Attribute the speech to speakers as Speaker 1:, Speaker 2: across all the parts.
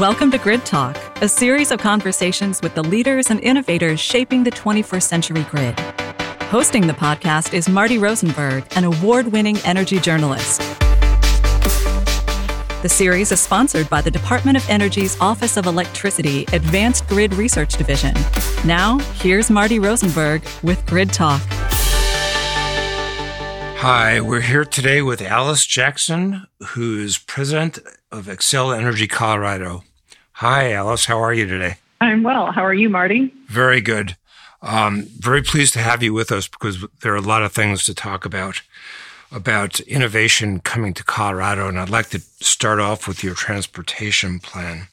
Speaker 1: Welcome to Grid Talk, a series of conversations with the leaders and innovators shaping the 21st century grid. Hosting the podcast is Marty Rosenberg, an award winning energy journalist. The series is sponsored by the Department of Energy's Office of Electricity Advanced Grid Research Division. Now, here's Marty Rosenberg with Grid Talk.
Speaker 2: Hi, we're here today with Alice Jackson, who is president of Xcel Energy Colorado. Hi, Alice. How are you today?
Speaker 3: I'm well. How are you, Marty?
Speaker 2: Very good. Um, very pleased to have you with us because there are a lot of things to talk about about innovation coming to Colorado, and I'd like to start off with your transportation plan.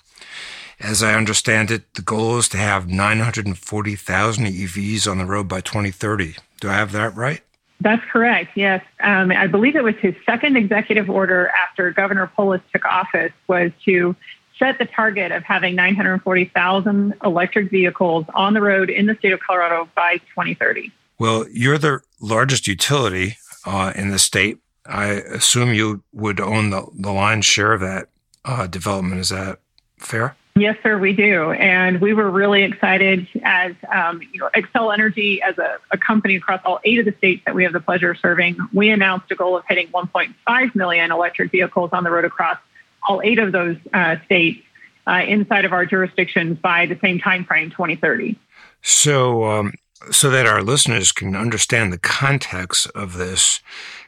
Speaker 2: As I understand it, the goal is to have 940,000 EVs on the road by 2030. Do I have that right?
Speaker 3: That's correct. Yes, um, I believe it was his second executive order after Governor Polis took office was to set the target of having 940,000 electric vehicles on the road in the state of Colorado by 2030.
Speaker 2: Well, you're the largest utility uh, in the state. I assume you would own the, the lion's share of that uh, development. Is that fair?
Speaker 3: Yes, sir, we do. And we were really excited as um, you know, Xcel Energy, as a, a, company across all eight of the states that we have the pleasure of serving, we announced a goal of hitting 1.5 million electric vehicles on the road across all eight of those uh, states uh, inside of our jurisdictions by the same time frame, 2030.
Speaker 2: So, um, so that our listeners can understand the context of this,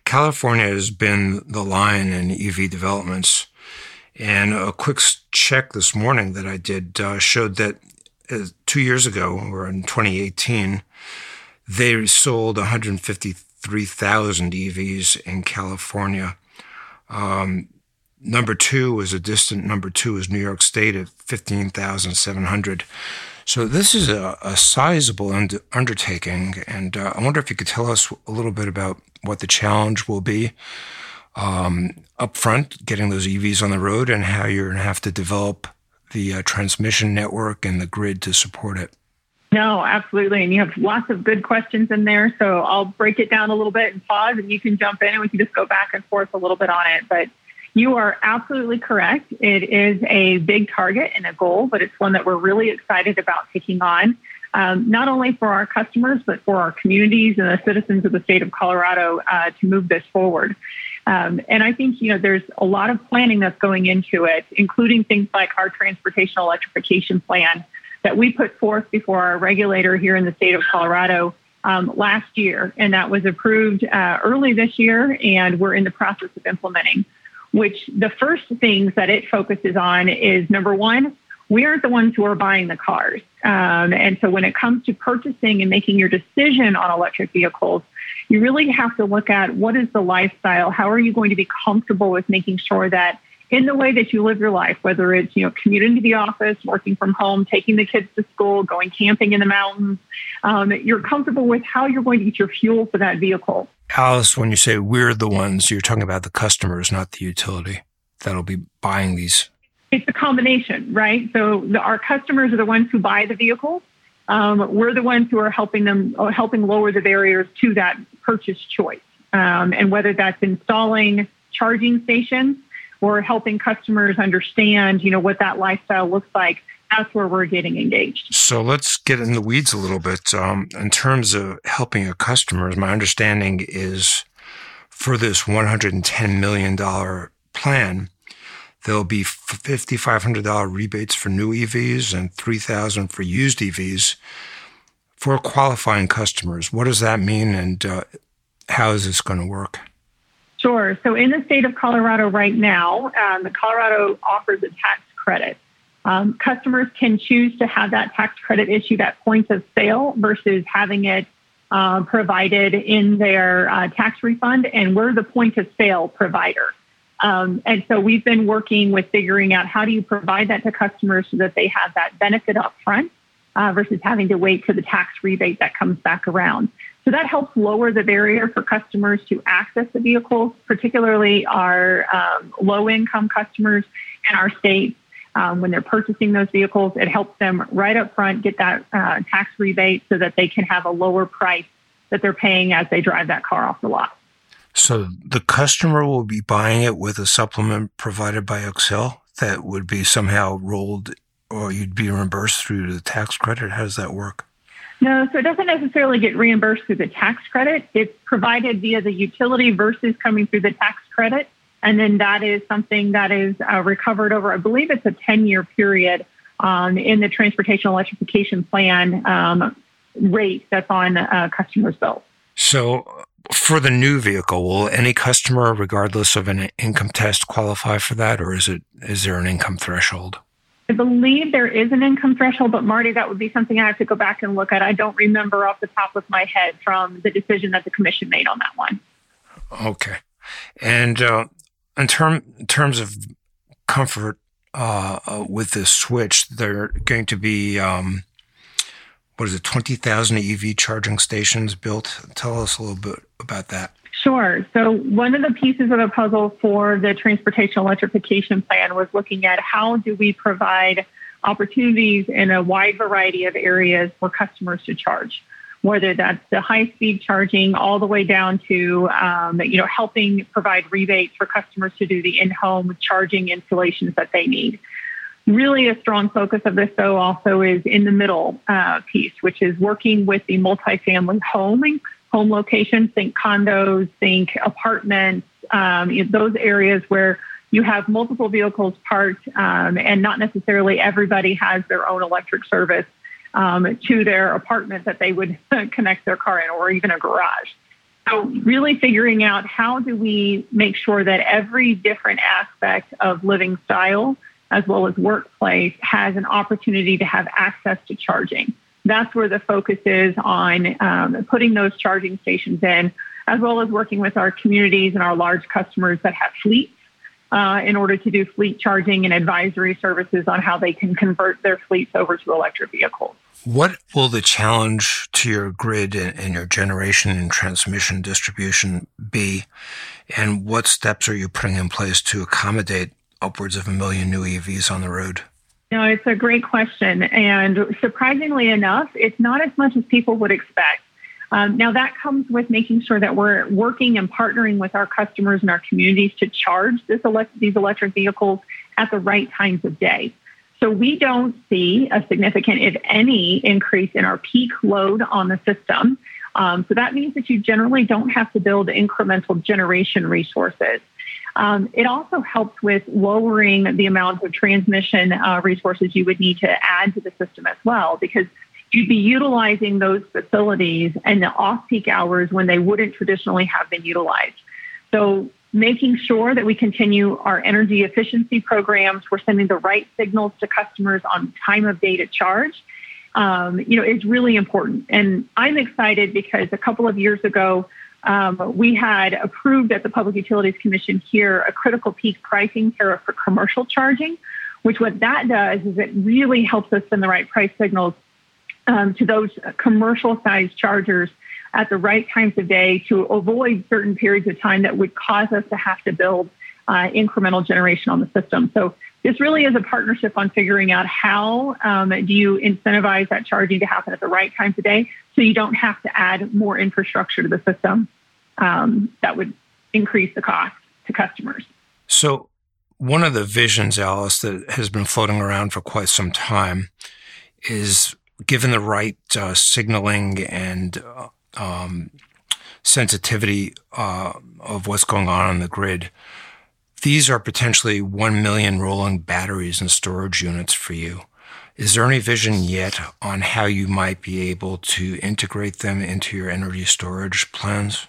Speaker 2: California has been the lion in EV developments and a quick check this morning that I did uh, showed that uh, two years ago, or in 2018, they sold 153,000 EVs in California. Um, number two was a distant number two is New York State at 15,700. So this is a, a sizable und- undertaking, and uh, I wonder if you could tell us a little bit about what the challenge will be um, upfront, getting those EVs on the road, and how you're going to have to develop the uh, transmission network and the grid to support it.
Speaker 3: No, absolutely. And you have lots of good questions in there. So I'll break it down a little bit and pause, and you can jump in and we can just go back and forth a little bit on it. But you are absolutely correct. It is a big target and a goal, but it's one that we're really excited about taking on, um, not only for our customers, but for our communities and the citizens of the state of Colorado uh, to move this forward. Um, and I think, you know, there's a lot of planning that's going into it, including things like our transportation electrification plan that we put forth before our regulator here in the state of Colorado um, last year. And that was approved uh, early this year, and we're in the process of implementing. Which the first things that it focuses on is number one, we aren't the ones who are buying the cars. Um, and so when it comes to purchasing and making your decision on electric vehicles, you really have to look at what is the lifestyle? How are you going to be comfortable with making sure that in the way that you live your life, whether it's, you know, commuting to the office, working from home, taking the kids to school, going camping in the mountains, um, you're comfortable with how you're going to get your fuel for that vehicle.
Speaker 2: Alice, when you say we're the ones, you're talking about the customers, not the utility that'll be buying these.
Speaker 3: It's a combination, right? So the, our customers are the ones who buy the vehicles. Um, we're the ones who are helping them, uh, helping lower the barriers to that purchase choice. Um, and whether that's installing charging stations or helping customers understand, you know, what that lifestyle looks like, that's where we're getting engaged.
Speaker 2: So let's get in the weeds a little bit. Um, in terms of helping your customers, my understanding is for this $110 million plan, there'll be $5,500 rebates for new EVs and 3,000 for used EVs for qualifying customers. What does that mean, and uh, how is this going to work?
Speaker 3: Sure. So, in the state of Colorado right now, um, Colorado offers a tax credit. Um, customers can choose to have that tax credit issued at point of sale versus having it uh, provided in their uh, tax refund, and we're the point of sale provider. Um, and so we've been working with figuring out how do you provide that to customers so that they have that benefit up front uh, versus having to wait for the tax rebate that comes back around. So that helps lower the barrier for customers to access the vehicles, particularly our um, low income customers in our state. Um, when they're purchasing those vehicles, it helps them right up front get that uh, tax rebate so that they can have a lower price that they're paying as they drive that car off the lot.
Speaker 2: So the customer will be buying it with a supplement provided by Xcel that would be somehow rolled or you'd be reimbursed through the tax credit? How does that work?
Speaker 3: No, so it doesn't necessarily get reimbursed through the tax credit. It's provided via the utility versus coming through the tax credit. And then that is something that is uh, recovered over, I believe it's a 10 year period um, in the transportation electrification plan um, rate that's on uh, customers' bills.
Speaker 2: So, for the new vehicle, will any customer, regardless of an income test, qualify for that, or is it is there an income threshold?
Speaker 3: I believe there is an income threshold, but Marty, that would be something I have to go back and look at. I don't remember off the top of my head from the decision that the commission made on that one.
Speaker 2: Okay, and uh, in term in terms of comfort uh, uh, with this switch, they're going to be um, what is it, twenty thousand EV charging stations built? Tell us a little bit about that.
Speaker 3: Sure. So one of the pieces of the puzzle for the transportation electrification plan was looking at how do we provide opportunities in a wide variety of areas for customers to charge whether that's the high speed charging all the way down to um, you know helping provide rebates for customers to do the in-home charging installations that they need really a strong focus of this though also is in the middle uh, piece which is working with the multifamily home home locations think condos think apartments um, those areas where you have multiple vehicles parked um, and not necessarily everybody has their own electric service um, to their apartment that they would connect their car in or even a garage. So, really figuring out how do we make sure that every different aspect of living style as well as workplace has an opportunity to have access to charging. That's where the focus is on um, putting those charging stations in, as well as working with our communities and our large customers that have fleets uh, in order to do fleet charging and advisory services on how they can convert their fleets over to electric vehicles.
Speaker 2: What will the challenge to your grid and your generation and transmission distribution be? And what steps are you putting in place to accommodate upwards of a million new EVs on the road?
Speaker 3: No, it's a great question. And surprisingly enough, it's not as much as people would expect. Um, now, that comes with making sure that we're working and partnering with our customers and our communities to charge elect- these electric vehicles at the right times of day. So we don't see a significant, if any, increase in our peak load on the system. Um, so that means that you generally don't have to build incremental generation resources. Um, it also helps with lowering the amount of transmission uh, resources you would need to add to the system as well, because you'd be utilizing those facilities in the off peak hours when they wouldn't traditionally have been utilized. So making sure that we continue our energy efficiency programs. We're sending the right signals to customers on time of day to charge. Um, you know, is really important. And I'm excited because a couple of years ago, um, we had approved at the Public Utilities Commission here a critical peak pricing tariff for commercial charging, which what that does is it really helps us send the right price signals um, to those commercial sized chargers at the right times of day to avoid certain periods of time that would cause us to have to build uh, incremental generation on the system. So this really is a partnership on figuring out how um, do you incentivize that charging to happen at the right times of day so you don't have to add more infrastructure to the system um, that would increase the cost to customers.
Speaker 2: So one of the visions, Alice, that has been floating around for quite some time is given the right uh, signaling and uh, um, sensitivity uh, of what's going on on the grid, these are potentially 1 million rolling batteries and storage units for you. Is there any vision yet on how you might be able to integrate them into your energy storage plans?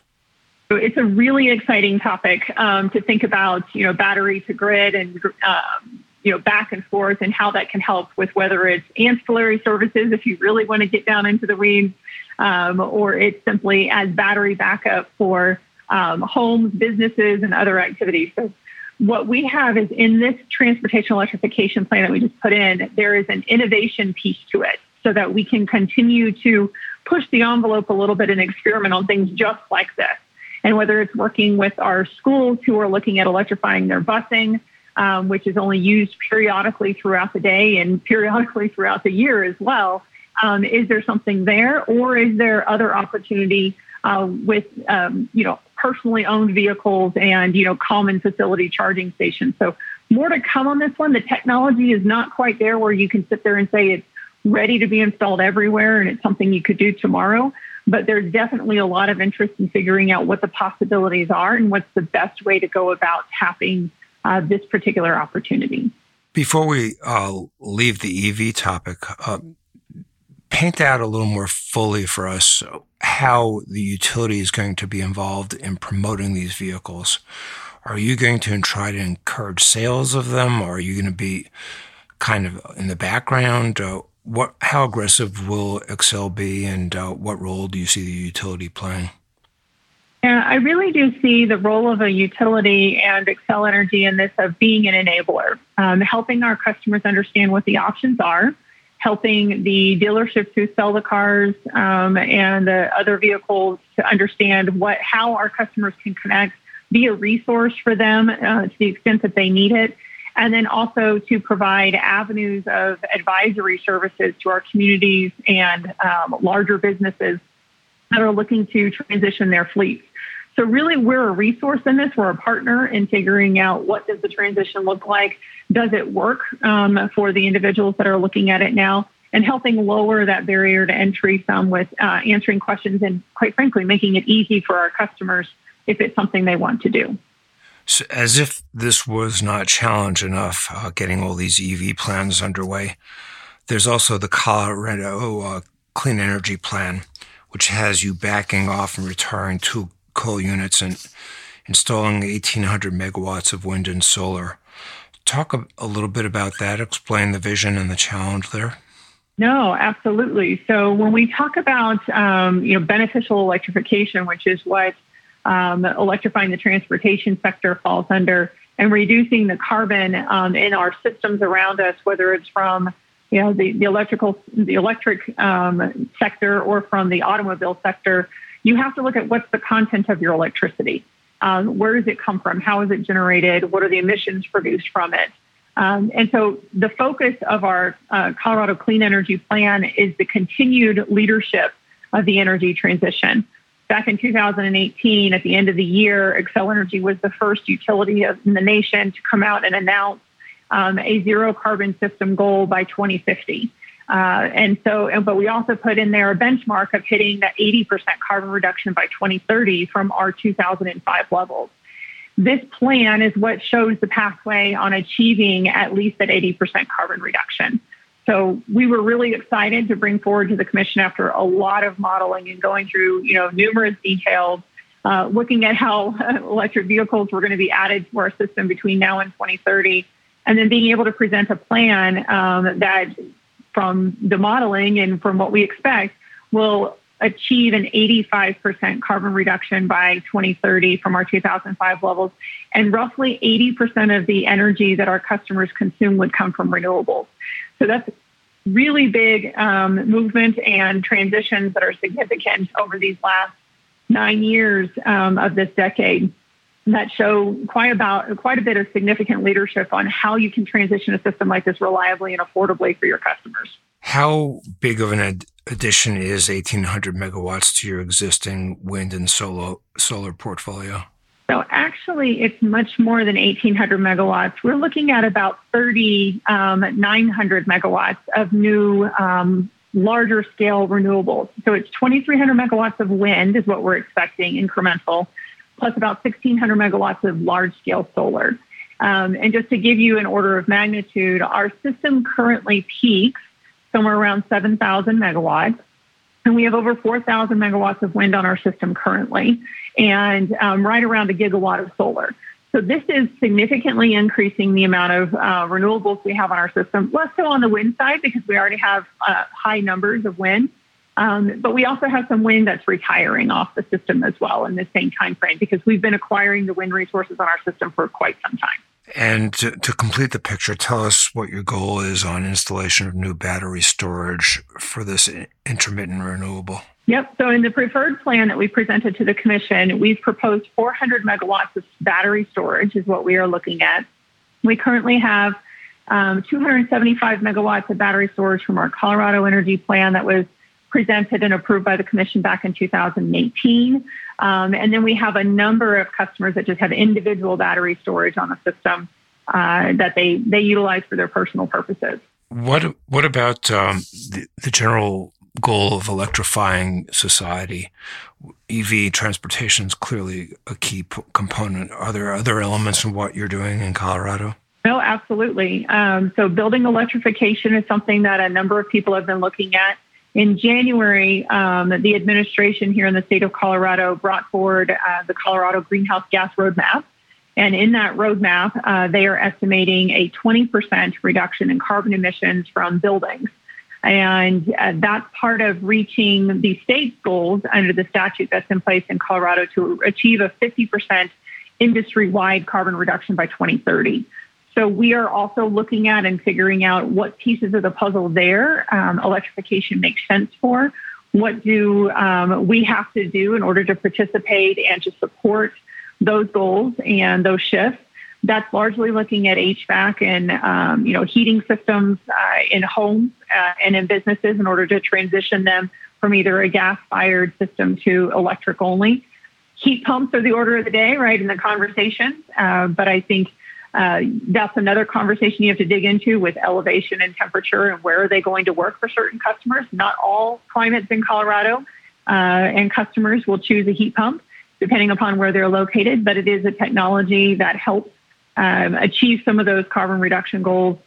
Speaker 3: It's a really exciting topic um, to think about, you know, battery to grid and um, you know back and forth and how that can help with whether it's ancillary services if you really want to get down into the weeds um, or it's simply as battery backup for um, homes, businesses, and other activities. So, what we have is in this transportation electrification plan that we just put in, there is an innovation piece to it so that we can continue to push the envelope a little bit and experiment on things just like this. And whether it's working with our schools who are looking at electrifying their busing, um, which is only used periodically throughout the day and periodically throughout the year as well, um, is there something there, or is there other opportunity uh, with um, you know personally owned vehicles and you know common facility charging stations? So more to come on this one. The technology is not quite there where you can sit there and say it's ready to be installed everywhere and it's something you could do tomorrow. But there's definitely a lot of interest in figuring out what the possibilities are and what's the best way to go about tapping uh, this particular opportunity.
Speaker 2: Before we uh, leave the EV topic, uh, paint out a little more fully for us how the utility is going to be involved in promoting these vehicles. Are you going to try to encourage sales of them? Or are you going to be kind of in the background? Uh, what, how aggressive will Xcel be, and uh, what role do you see the utility playing?
Speaker 3: Yeah, I really do see the role of a utility and Xcel Energy in this of being an enabler, um, helping our customers understand what the options are, helping the dealerships who sell the cars um, and the other vehicles to understand what how our customers can connect, be a resource for them uh, to the extent that they need it, and then also to provide avenues of advisory services to our communities and um, larger businesses that are looking to transition their fleets. So really, we're a resource in this. We're a partner in figuring out what does the transition look like. Does it work um, for the individuals that are looking at it now? And helping lower that barrier to entry some with uh, answering questions and, quite frankly, making it easy for our customers if it's something they want to do.
Speaker 2: So as if this was not challenge enough, uh, getting all these EV plans underway, there's also the Colorado uh, Clean Energy Plan, which has you backing off and retiring two coal units and installing 1,800 megawatts of wind and solar. Talk a, a little bit about that. Explain the vision and the challenge there.
Speaker 3: No, absolutely. So when we talk about um, you know beneficial electrification, which is what um, electrifying the transportation sector falls under, and reducing the carbon um, in our systems around us, whether it's from you know the, the electrical the electric um, sector or from the automobile sector, you have to look at what's the content of your electricity. Um, where does it come from? How is it generated? What are the emissions produced from it? Um, and so the focus of our uh, Colorado Clean Energy Plan is the continued leadership of the energy transition. Back in 2018, at the end of the year, Xcel Energy was the first utility in the nation to come out and announce um, a zero carbon system goal by 2050. Uh, and so, but we also put in there a benchmark of hitting that 80% carbon reduction by 2030 from our 2005 levels. This plan is what shows the pathway on achieving at least that 80% carbon reduction. So we were really excited to bring forward to the commission after a lot of modeling and going through, you know, numerous details, uh, looking at how electric vehicles were going to be added to our system between now and 2030, and then being able to present a plan um, that from the modeling and from what we expect will achieve an 85% carbon reduction by 2030 from our 2005 levels. And roughly 80% of the energy that our customers consume would come from renewables. So that's really big um, movement and transitions that are significant over these last nine years um, of this decade that show quite about quite a bit of significant leadership on how you can transition a system like this reliably and affordably for your customers.
Speaker 2: How big of an ad- addition is 1800 megawatts to your existing wind and solar solar portfolio?
Speaker 3: So actually, it's much more than 1800 megawatts. We're looking at about 3,900 um, megawatts of new um, larger scale renewables. So it's 2,300 megawatts of wind is what we're expecting incremental plus about 1,600 megawatts of large scale solar. Um, and just to give you an order of magnitude, our system currently peaks somewhere around 7,000 megawatts. And we have over 4,000 megawatts of wind on our system currently, and um, right around a gigawatt of solar. So this is significantly increasing the amount of uh, renewables we have on our system. Less so on the wind side because we already have uh, high numbers of wind, um, but we also have some wind that's retiring off the system as well in the same time frame because we've been acquiring the wind resources on our system for quite some time.
Speaker 2: And to, to, complete the picture, tell us what your goal is on installation of new battery storage for this intermittent renewable.
Speaker 3: Yep. So in the preferred plan that we presented to the commission, we've proposed 400 megawatts of battery storage is what we are looking at. We currently have um, 275 megawatts of battery storage from our Colorado Energy Plan that was presented and approved by the commission back in 2018. Um, and then we have a number of customers that just have individual battery storage on the system. uh, that they they utilize for their personal purposes.
Speaker 2: What what about um, the, the general goal of electrifying society? EV transportation is clearly a key p- component. Are there other elements in what you're doing in Colorado?
Speaker 3: No, absolutely. Um, so, building electrification is something that a number of people have been looking at. In January, um, the administration here in the state of Colorado brought forward uh, the Colorado Greenhouse Gas Roadmap. And in that roadmap, uh, they are estimating a 20% reduction in carbon emissions from buildings. And uh, that's part of reaching the state's goals under the statute that's in place in Colorado to achieve a 50% industry wide carbon reduction by 2030. So we are also looking at and figuring out what pieces of the puzzle there um, electrification makes sense for. What do um, we have to do in order to participate and to support those goals and those shifts? That's largely looking at HVAC and um, you know heating systems uh, in homes uh, and in businesses in order to transition them from either a gas-fired system to electric only. Heat pumps are the order of the day, right, in the conversation. Uh, but I think uh, that's another conversation you have to dig into with elevation and temperature and where are they going to work for certain customers. Not all climates in Colorado uh, and customers will choose a heat pump depending upon where they're located, but it is a technology that helps um, achieve some of those carbon reduction goals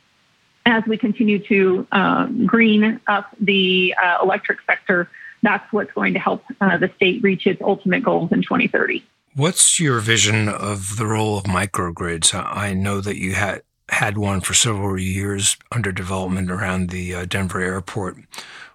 Speaker 3: as we continue to um, green up the uh, electric sector. That's what's going to help uh, the state reach its ultimate goals in 2030.
Speaker 2: What's your vision of the role of microgrids? I know that you had had one for several years under development around the uh, Denver airport.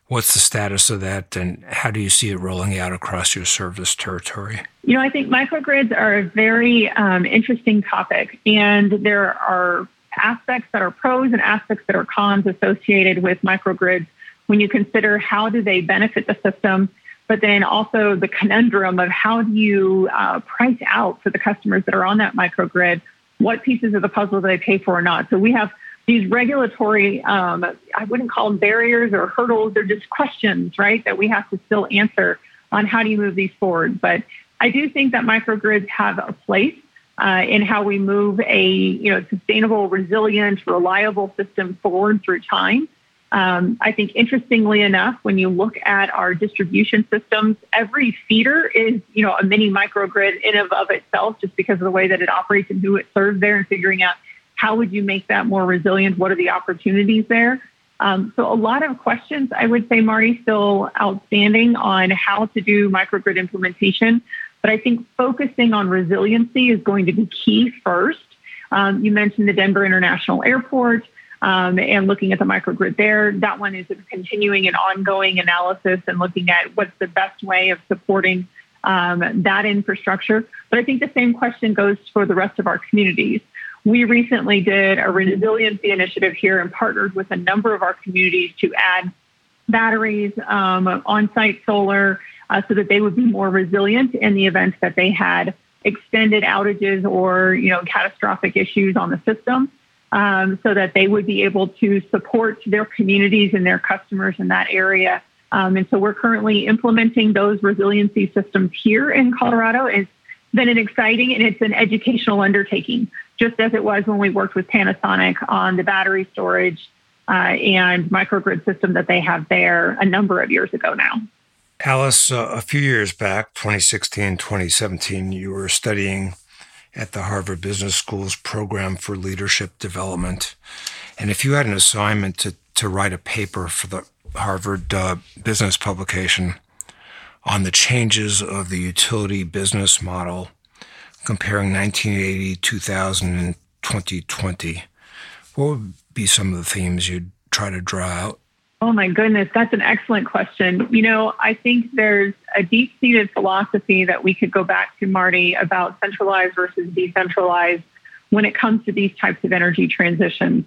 Speaker 2: What's the status of that, and how do you see it rolling out across your service territory?
Speaker 3: You know, I think microgrids are a very um, interesting topic, and there are aspects that are pros and aspects that are cons associated with microgrids when you consider how do they benefit the system, but then also the conundrum of how do you uh, price out for the customers that are on that microgrid what pieces of the puzzle do they pay for or not. So we have these regulatory, um, I wouldn't call them barriers or hurdles, they're just questions, right, that we have to still answer on how do you move these forward. But I do think that microgrids have a place uh, in how we move a you know sustainable, resilient, reliable system forward through time. Um, I think interestingly enough, when you look at our distribution systems, every feeder is you know a mini microgrid in of, of itself, just because of the way that it operates and who it serves there, and figuring out how would you make that more resilient? What are the opportunities there? Um, so a lot of questions, I would say, Marty, still outstanding on how to do microgrid implementation. But I think focusing on resiliency is going to be key first. Um, you mentioned the Denver International Airport um, and looking at the microgrid there. That one is a continuing and ongoing analysis and looking at what's the best way of supporting um, that infrastructure. But I think the same question goes for the rest of our communities. We recently did a resiliency initiative here and partnered with a number of our communities to add batteries, um, on site solar, uh, so that they would be more resilient in the event that they had extended outages or you know catastrophic issues on the system. Um, so that they would be able to support their communities and their customers in that area. Um, and so we're currently implementing those resiliency systems here in Colorado. It's been an exciting and it's an educational undertaking just as it was when we worked with Panasonic on the battery storage uh, and microgrid system that they have there a number of years ago now.
Speaker 2: Alice, uh, a few years back, 2016, 2017, you were studying at the Harvard Business School's program for leadership development. And if you had an assignment to, to write a paper for the Harvard uh, business publication on the changes of the utility business model comparing 1980, 2000, and 2020, what would be some of the themes you'd try to draw out?
Speaker 3: Oh my goodness, that's an excellent question. You know, I think there's a deep seated philosophy that we could go back to, Marty, about centralized versus decentralized when it comes to these types of energy transitions.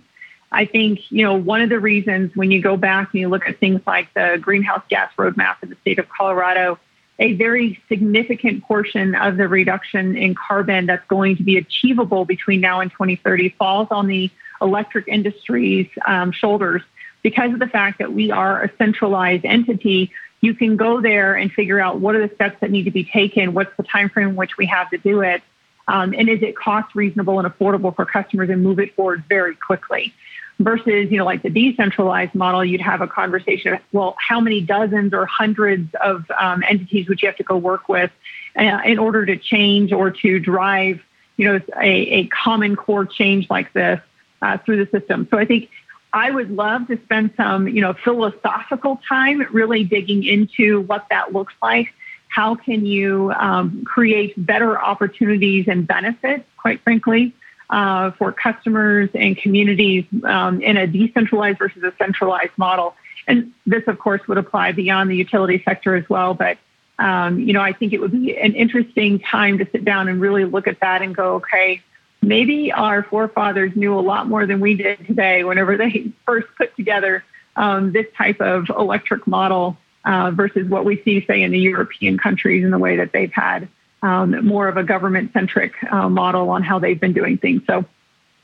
Speaker 3: I think, you know, one of the reasons when you go back and you look at things like the greenhouse gas roadmap in the state of Colorado, a very significant portion of the reduction in carbon that's going to be achievable between now and 2030 falls on the electric industry's um, shoulders because of the fact that we are a centralized entity you can go there and figure out what are the steps that need to be taken what's the time frame in which we have to do it Um, and is it cost reasonable and affordable for customers and move it forward very quickly? Versus, you know, like the decentralized model, you'd have a conversation of, well, how many dozens or hundreds of um, entities would you have to go work with uh, in order to change or to drive, you know, a, a common core change like this uh, through the system? So I think I would love to spend some, you know, philosophical time really digging into what that looks like. How can you um, create better opportunities and benefits, quite frankly, uh, for customers and communities um, in a decentralized versus a centralized model? And this, of course, would apply beyond the utility sector as well. But um, you know, I think it would be an interesting time to sit down and really look at that and go, okay, maybe our forefathers knew a lot more than we did today whenever they first put together um, this type of electric model uh, versus what we see, say, in the European countries in the way that they've had um, more of a government centric uh, model on how they've been doing things. So,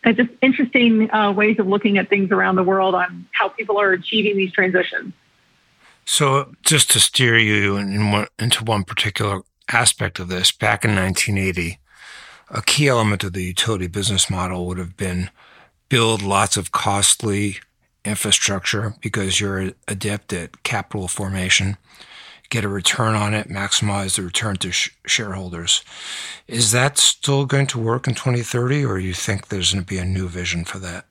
Speaker 3: uh, just interesting uh, ways of looking at things around the world on how people are achieving these transitions.
Speaker 2: So, just to steer you in one, into one particular aspect of this, back in 1980, a key element of the utility business model would have been build lots of costly infrastructure because you're adept at capital formation, get a return on it, maximize the return to sh- shareholders. Is that still going to work in 2030, or you think there's going to be a new vision for that?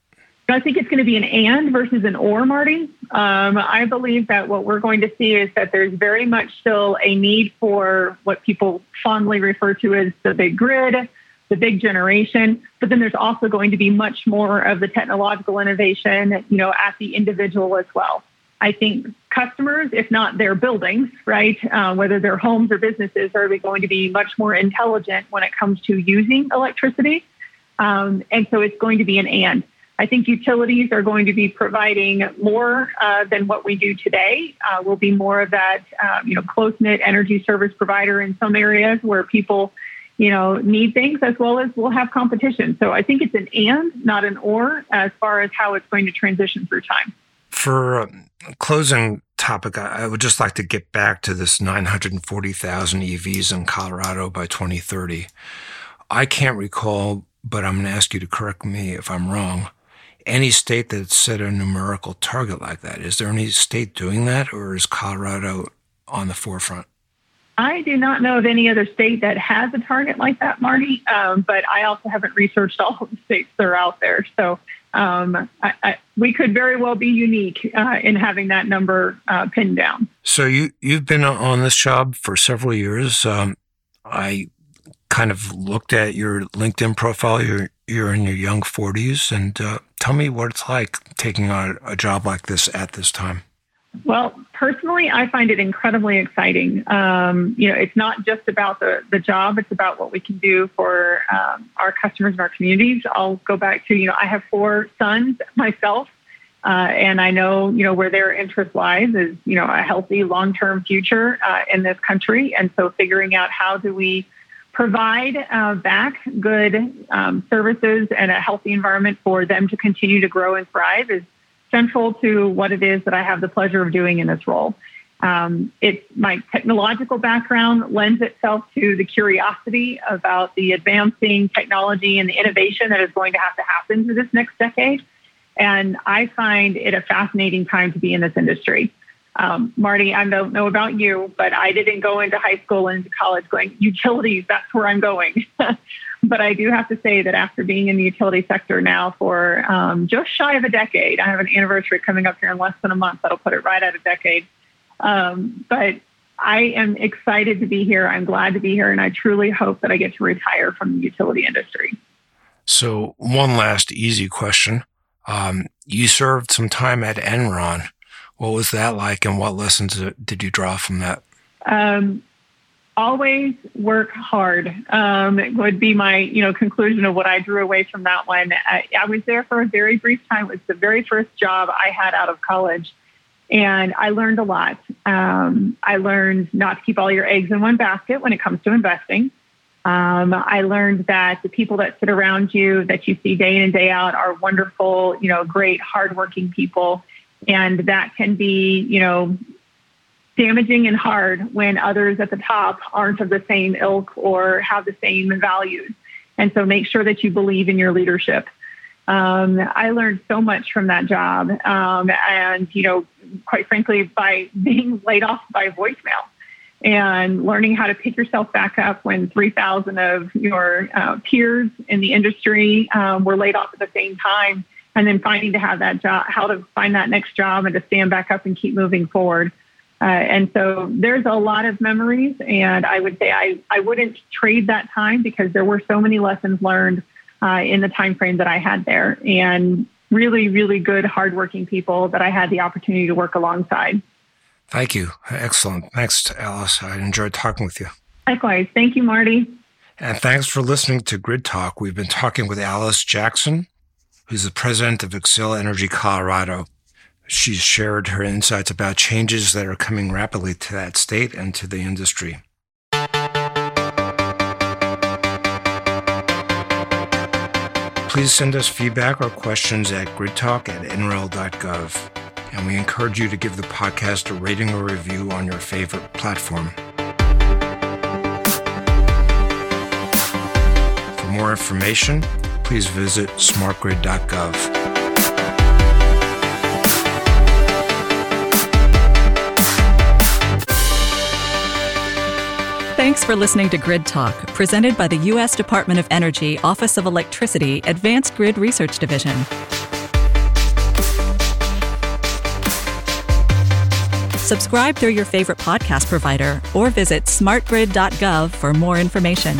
Speaker 3: I think it's going to be an and versus an or, Marty. Um, I believe that what we're going to see is that there's very much still a need for what people fondly refer to as the big grid, the big generation, but then there's also going to be much more of the technological innovation, you know, at the individual as well. I think customers, if not their buildings, right, uh, whether they're homes or businesses, are going to be much more intelligent when it comes to using electricity. Um, and so it's going to be an and. I think utilities are going to be providing more uh, than what we do today. Uh, we'll be more of that, um, you know, close knit energy service provider in some areas where people you know, need things as well as we'll have competition. So I think it's an and, not an or, as far as how it's going to transition through time.
Speaker 2: For um, closing topic, I would just like to get back to this 940,000 EVs in Colorado by 2030. I can't recall, but I'm going to ask you to correct me if I'm wrong. Any state that set a numerical target like that, is there any state doing that, or is Colorado on the forefront?
Speaker 3: I do not know of any other state that has a target like that, Marty. Um, but I also haven't researched all of the states that are out there. So um, I, I, we could very well be unique uh, in having that number uh, pinned down.
Speaker 2: So you you've been on this job for several years. Um, I kind of looked at your LinkedIn profile. You're you're in your young 40s, and uh, tell me what it's like taking on a job like this at this time.
Speaker 3: Well, personally, I find it incredibly exciting. Um, you know, it's not just about the, the job, it's about what we can do for um, our customers and our communities. I'll go back to, you know, I have four sons myself, uh, and I know, you know, where their interest lies is, you know, a healthy long term future uh, in this country. And so figuring out how do we provide uh, back good um, services and a healthy environment for them to continue to grow and thrive is central to what it is that I have the pleasure of doing in this role. Um, it's my technological background lends itself to the curiosity about the advancing technology and the innovation that is going to have to happen through this next decade. And I find it a fascinating time to be in this industry. Um, Marty, I don't know about you, but I didn't go into high school and into college going, utilities, that's where I'm going. But I do have to say that after being in the utility sector now for um, just shy of a decade, I have an anniversary coming up here in less than a month that'll put it right at a decade. Um, but I am excited to be here. I'm glad to be here, and I truly hope that I get to retire from the utility industry.
Speaker 2: So, one last easy question. Um, you served some time at Enron. What was that like, and what lessons did you draw from that? Um,
Speaker 3: always work hard um, would be my you know conclusion of what I drew away from that one. I, I, was there for a very brief time. It was the very first job I had out of college, and I learned a lot. Um, I learned not to keep all your eggs in one basket when it comes to investing. Um, I learned that the people that sit around you that you see day in and day out are wonderful, you know, great, hardworking people, and that can be you know damaging and hard when others at the top aren't of the same ilk or have the same values. And so make sure that you believe in your leadership. Um, I learned so much from that job. Um, and, you know, quite frankly, by being laid off by voicemail and learning how to pick yourself back up when 3,000 of your uh, peers in the industry um, were laid off at the same time, and then finding to have that job, how to find that next job and to stand back up and keep moving forward. Uh, and so there's a lot of memories, and I would say I, I wouldn't trade that time because there were so many lessons learned uh, in the time frame that I had there, and really, really good, hardworking people that I had the opportunity to work alongside.
Speaker 2: Thank you. Excellent. Thanks, Alice. I enjoyed talking with you.
Speaker 3: Likewise. Thank you, Marty.
Speaker 2: And thanks for listening to Grid Talk. We've been talking with Alice Jackson, who's the president of Xcel Energy Colorado. She's shared her insights about changes that are coming rapidly to that state and to the industry. Please send us feedback or questions at gridtalk at nrel.gov and we encourage you to give the podcast a rating or review on your favorite platform. For more information, please visit smartgrid.gov.
Speaker 1: Thanks for listening to Grid Talk, presented by the U.S. Department of Energy Office of Electricity Advanced Grid Research Division. Subscribe through your favorite podcast provider or visit smartgrid.gov for more information.